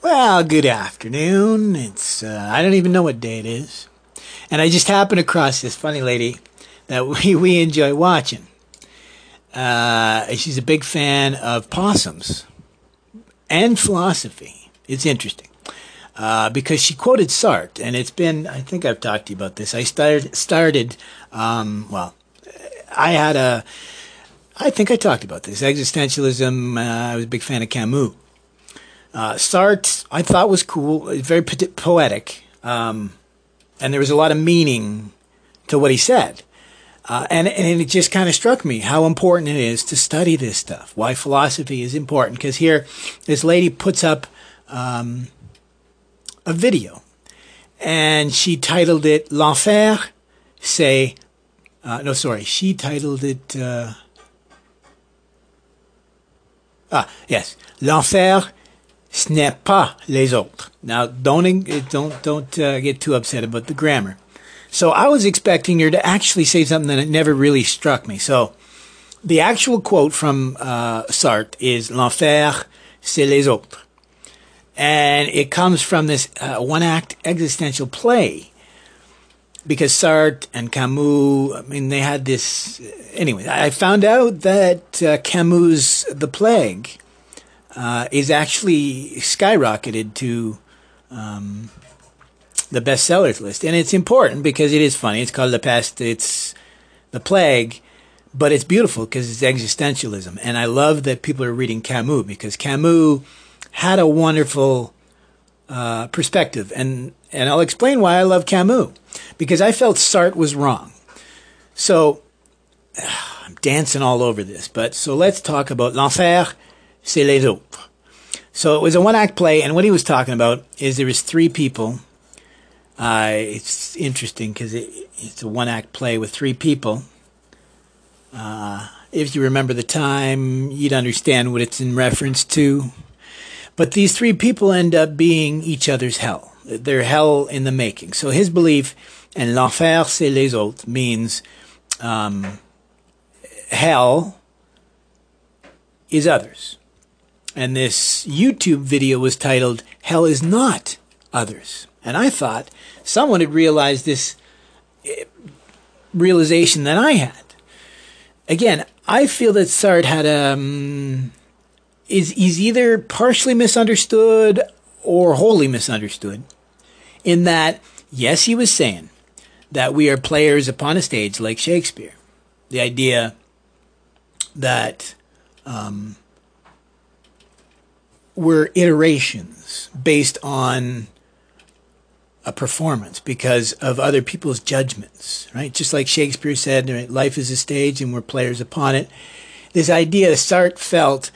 Well, good afternoon. It's uh, I don't even know what day it is, and I just happened across this funny lady that we we enjoy watching. Uh, she's a big fan of possums and philosophy. It's interesting uh, because she quoted Sartre, and it's been I think I've talked to you about this. I started started um, well, I had a I think I talked about this existentialism. Uh, I was a big fan of Camus. Uh, Sartre, I thought was cool, very poetic, um, and there was a lot of meaning to what he said. Uh, and, and it just kind of struck me how important it is to study this stuff, why philosophy is important. Because here, this lady puts up um, a video, and she titled it L'Enfer, c'est. Uh, no, sorry, she titled it. Uh, ah, yes. L'Enfer, ce n'est pas les autres. Now, don't don't don't uh, get too upset about the grammar. So I was expecting her to actually say something that never really struck me. So the actual quote from uh, Sartre is "L'enfer, c'est les autres," and it comes from this uh, one-act existential play. Because Sartre and Camus, I mean, they had this. Anyway, I found out that uh, Camus' *The Plague* uh, is actually skyrocketed to um, the bestsellers list, and it's important because it is funny. It's called the pest. It's the plague, but it's beautiful because it's existentialism, and I love that people are reading Camus because Camus had a wonderful uh, perspective, and and I'll explain why I love Camus because I felt Sartre was wrong. So I'm dancing all over this, but so let's talk about l'enfer c'est les autres. So it was a one act play, and what he was talking about is there was three people. Uh, it's interesting because it, it's a one act play with three people. Uh, if you remember the time, you'd understand what it's in reference to. But these three people end up being each other's hell. They're hell in the making. So his belief, and l'enfer c'est les autres, means um, hell is others. And this YouTube video was titled, Hell is Not Others. And I thought someone had realized this eh, realization that I had. Again, I feel that Sartre had um, is is either partially misunderstood or wholly misunderstood. In that, yes, he was saying that we are players upon a stage like Shakespeare. The idea that um, were iterations based on a performance because of other people's judgments, right? Just like Shakespeare said, right? life is a stage and we're players upon it. This idea Sartre felt,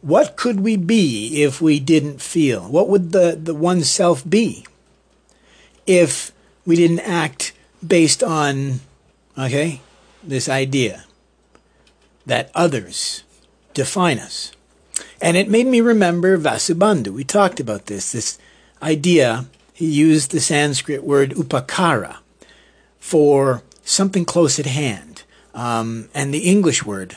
what could we be if we didn't feel? What would the, the one self be if we didn't act based on, okay, this idea that others define us? And it made me remember Vasubandhu. We talked about this, this idea. He used the Sanskrit word upakara for something close at hand. Um, and the English word,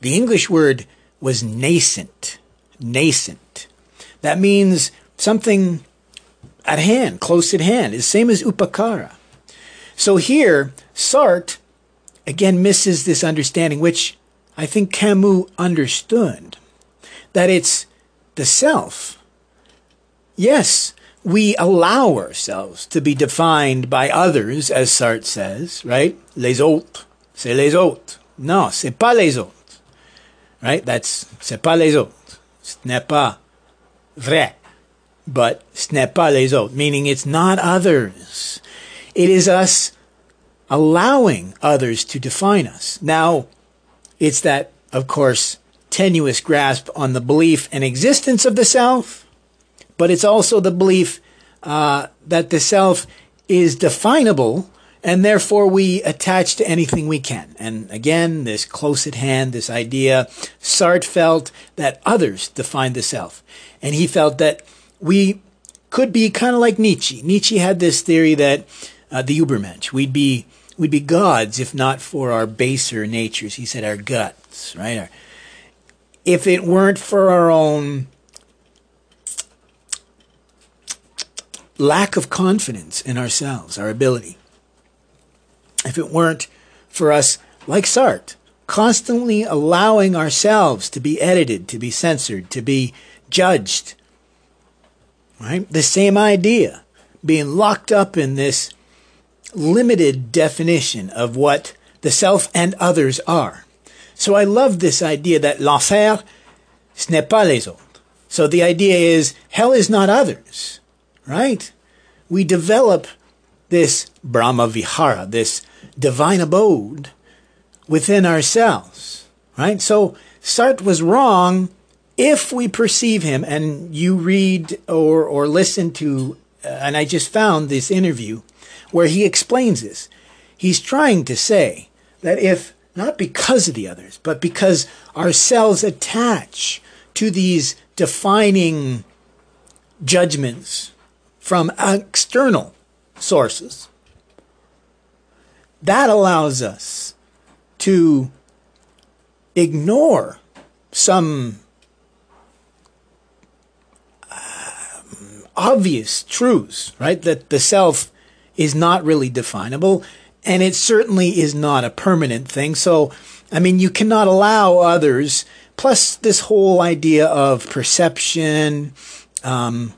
the English word was nascent. Nascent. That means something at hand, close at hand, is same as upakara. So here, Sartre again misses this understanding, which I think Camus understood that it's the self. Yes, we allow ourselves to be defined by others, as Sartre says, right? Les autres. C'est les autres. Non, c'est pas les autres. Right? That's, c'est pas les autres. Ce n'est pas vrai. But ce n'est pas les autres, meaning it's not others. It is us allowing others to define us. Now, it's that, of course, tenuous grasp on the belief and existence of the self, but it's also the belief uh, that the self is definable and therefore we attach to anything we can. And again, this close at hand, this idea, Sartre felt that others define the self. And he felt that we could be kind of like Nietzsche. Nietzsche had this theory that uh, the Übermensch, we'd be, we'd be gods if not for our baser natures. He said our guts, right? Our, if it weren't for our own lack of confidence in ourselves, our ability, if it weren't for us, like Sartre, constantly allowing ourselves to be edited, to be censored, to be judged. Right? The same idea, being locked up in this limited definition of what the self and others are. So I love this idea that l'enfer, ce n'est pas les autres. So the idea is hell is not others, right? We develop this Brahma Vihara, this divine abode within ourselves, right? So Sartre was wrong if we perceive him, and you read or, or listen to, uh, and I just found this interview where he explains this. He's trying to say that if, not because of the others, but because ourselves attach to these defining judgments from external sources, that allows us to ignore some um, obvious truths, right? That the self is not really definable, and it certainly is not a permanent thing. So, I mean, you cannot allow others, plus this whole idea of perception. Um,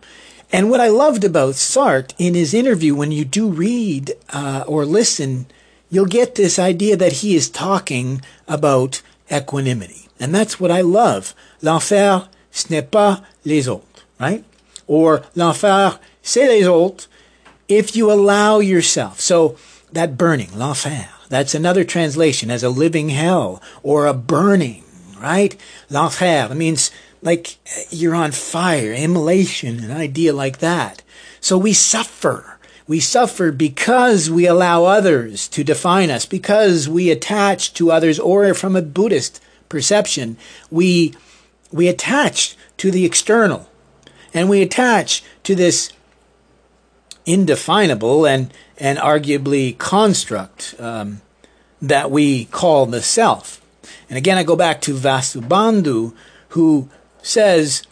and what I loved about Sartre in his interview, when you do read uh, or listen, you'll get this idea that he is talking about equanimity. And that's what I love. L'enfer, ce n'est pas les autres, right? Or l'enfer, c'est les autres, if you allow yourself. So that burning, l'enfer, that's another translation as a living hell or a burning, right? L'enfer means like you're on fire, immolation, an idea like that. So we suffer. We suffer because we allow others to define us, because we attach to others, or from a Buddhist perception, we, we attach to the external and we attach to this indefinable and, and arguably construct um, that we call the self. And again, I go back to Vasubandhu, who says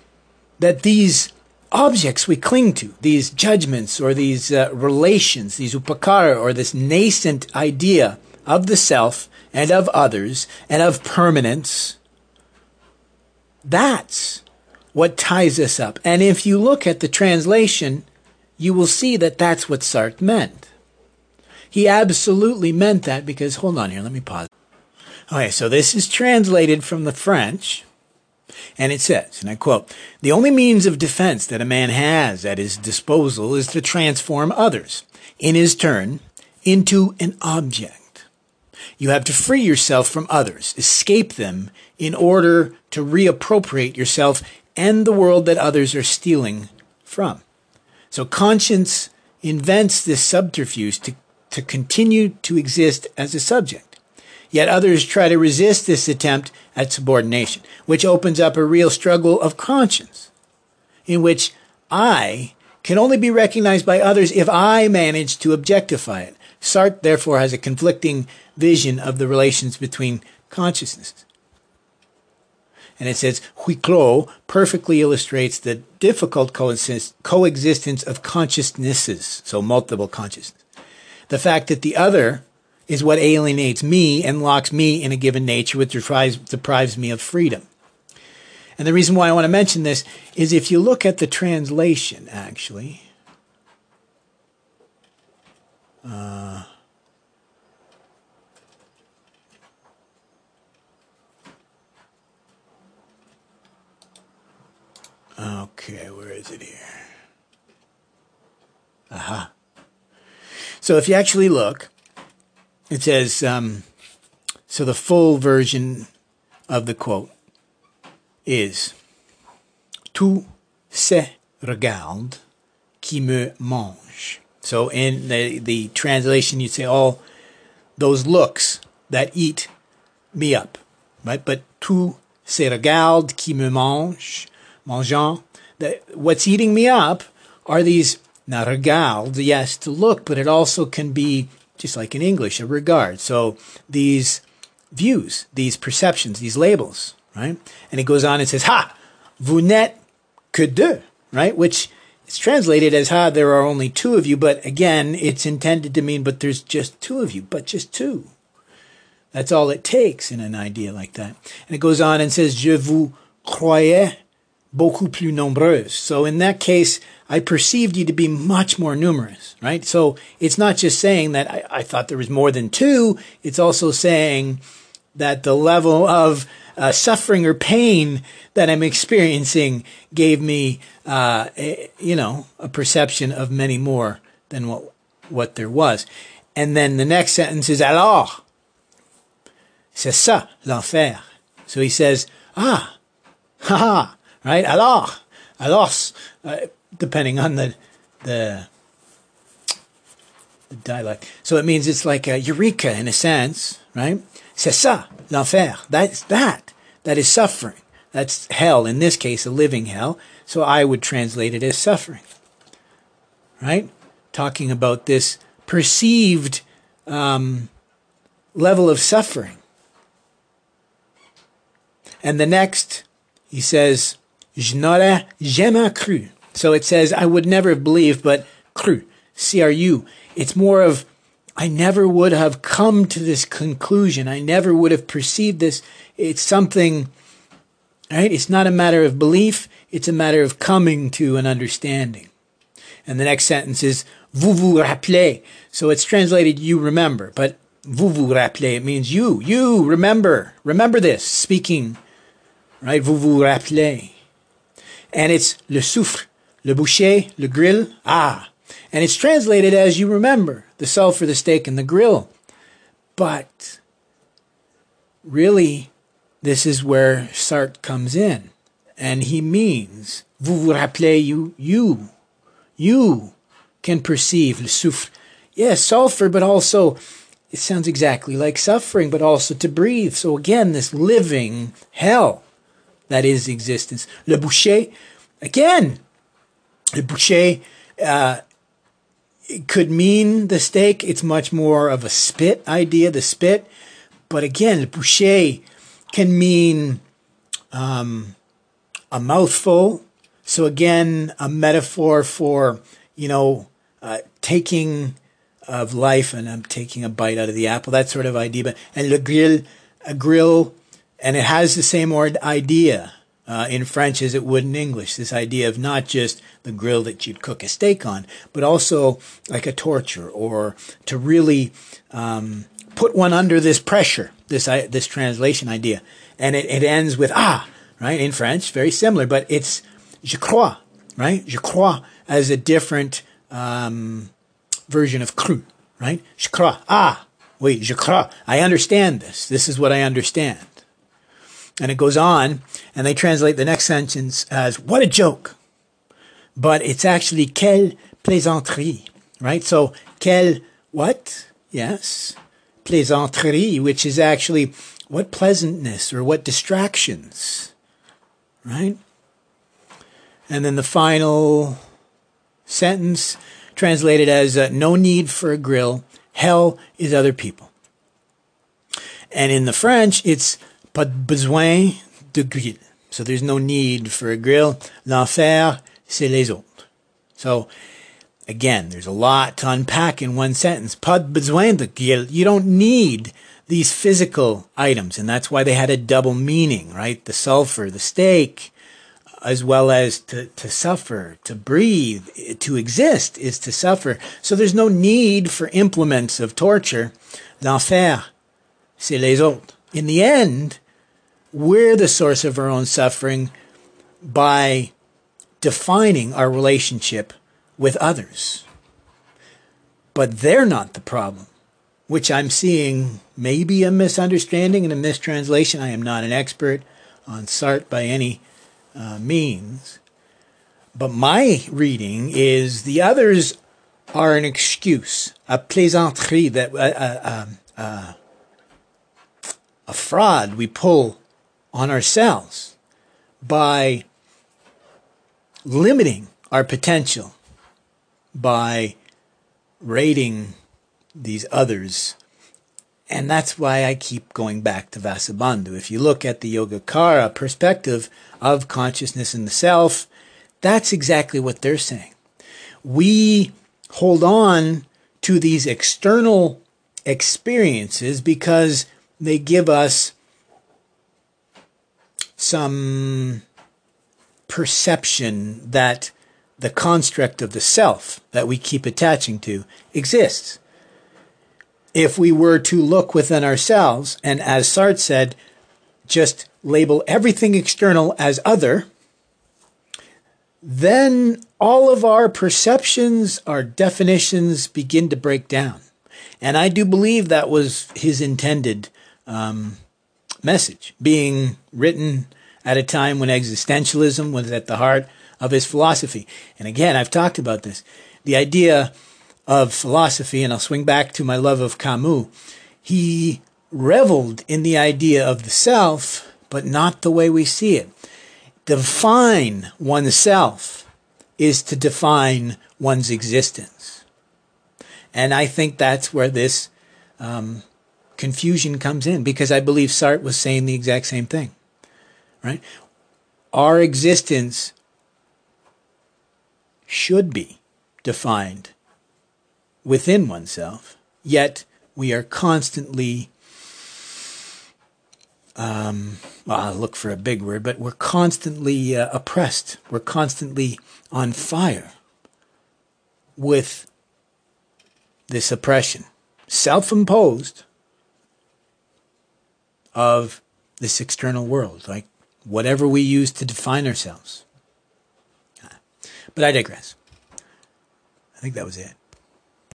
that these objects we cling to, these judgments or these uh, relations, these upakara, or this nascent idea of the self and of others and of permanence, that's what ties us up. And if you look at the translation, you will see that that's what Sartre meant. He absolutely meant that because, hold on here, let me pause. Okay, so this is translated from the French, and it says, and I quote, the only means of defense that a man has at his disposal is to transform others, in his turn, into an object. You have to free yourself from others, escape them, in order to reappropriate yourself and the world that others are stealing from. So conscience invents this subterfuge to, to continue to exist as a subject. Yet others try to resist this attempt at subordination, which opens up a real struggle of conscience, in which I can only be recognized by others if I manage to objectify it. Sartre, therefore, has a conflicting vision of the relations between consciousnesses. And it says, Huis clos perfectly illustrates the difficult coexistence of consciousnesses, so multiple consciousness. The fact that the other is what alienates me and locks me in a given nature, which deprives, deprives me of freedom. And the reason why I want to mention this is if you look at the translation, actually, uh, Okay, where is it here? Aha. So if you actually look, it says, um, so the full version of the quote is Tout se regarde qui me mange. So in the, the translation, you'd say, all those looks that eat me up, right? But tout se regarde qui me mange mangeant, that what's eating me up are these, not regard, yes, to look, but it also can be, just like in English, a regard. So these views, these perceptions, these labels, right? And it goes on and says, ha, vous n'êtes que deux, right? Which it's translated as ha, there are only two of you, but again, it's intended to mean, but there's just two of you, but just two. That's all it takes in an idea like that. And it goes on and says, Je vous croyais beaucoup plus nombreuses. So in that case, I perceived you to be much more numerous, right? So it's not just saying that I, I thought there was more than two. It's also saying that the level of uh, suffering or pain that I'm experiencing gave me, uh, a, you know, a perception of many more than what what there was. And then the next sentence is alors. C'est ça l'enfer. So he says, ah, ha ha, right? Alors, alors, uh, depending on the the the dialect. So it means it's like eureka in a sense, right? C'est ça, l'enfer. That's that. That is suffering. That's hell, in this case, a living hell. So I would translate it as suffering. Right? Talking about this perceived um, level of suffering. And the next, he says, Je n'aurais jamais cru. So it says, I would never have believed, but cru, C-R-U. It's more of, I never would have come to this conclusion. I never would have perceived this. It's something, right? It's not a matter of belief. It's a matter of coming to an understanding. And the next sentence is, vous vous rappelez. So it's translated, you remember, but vous vous rappelez, it means you, you remember, remember this, speaking, right? Vous vous rappelez. And it's le soufre, le boucher, le grill, ah. And it's translated as you remember, the sulfur, the steak, and the grill. But really, this is where Sartre comes in. And he means, vous vous rappelez, you, you, you can perceive le soufre. Yes, sulfur, but also, it sounds exactly like suffering, but also to breathe. So again, this living hell that is existence. Le boucher, again, le boucher uh, could mean the steak. It's much more of a spit idea, the spit. But again, le boucher can mean um, a mouthful. So again, a metaphor for, you know, uh, taking of life and I'm taking a bite out of the apple, that sort of idea. But, and le grill, a grill, and it has the same idea uh, in French as it would in English. This idea of not just the grill that you'd cook a steak on, but also like a torture or to really um, put one under this pressure. This this translation idea, and it, it ends with ah right in French, very similar, but it's je crois right je crois as a different um, version of cru right je crois ah wait je crois I understand this. This is what I understand. And it goes on, and they translate the next sentence as, what a joke. But it's actually, quelle plaisanterie, right? So, quelle, what? Yes. Plaisanterie, which is actually, what pleasantness or what distractions, right? And then the final sentence translated as, uh, no need for a grill. Hell is other people. And in the French, it's Pas de besoin de grill. So there's no need for a grill. L'enfer, c'est les autres. So again, there's a lot to unpack in one sentence. Pas de besoin de grill. You don't need these physical items. And that's why they had a double meaning, right? The sulfur, the steak, as well as to, to suffer, to breathe, to exist is to suffer. So there's no need for implements of torture. L'enfer, c'est les autres in the end, we're the source of our own suffering by defining our relationship with others. But they're not the problem, which I'm seeing maybe a misunderstanding and a mistranslation. I am not an expert on Sartre by any uh, means. But my reading is the others are an excuse, a plaisanterie that uh, uh, um, uh a fraud we pull on ourselves by limiting our potential by rating these others. And that's why I keep going back to Vasubandhu. If you look at the Yogacara perspective of consciousness in the self, that's exactly what they're saying. we hold on to these external experiences because they give us some perception that the construct of the self that we keep attaching to exists. If we were to look within ourselves and, as Sartre said, just label everything external as other, then all of our perceptions, our definitions begin to break down. And I do believe that was his intended um, message, being written at a time when existentialism was at the heart of his philosophy. And again, I've talked about this. The idea of philosophy, and I'll swing back to my love of Camus, he reveled in the idea of the self, but not the way we see it. Define oneself is to define one's existence. And I think that's where this um, confusion comes in because I believe Sartre was saying the exact same thing, right? Our existence should be defined within oneself, yet we are constantly, um, well, I'll look for a big word, but we're constantly uh, oppressed. We're constantly on fire with this oppression, self imposed, of this external world, like whatever we use to define ourselves. But I digress. I think that was it.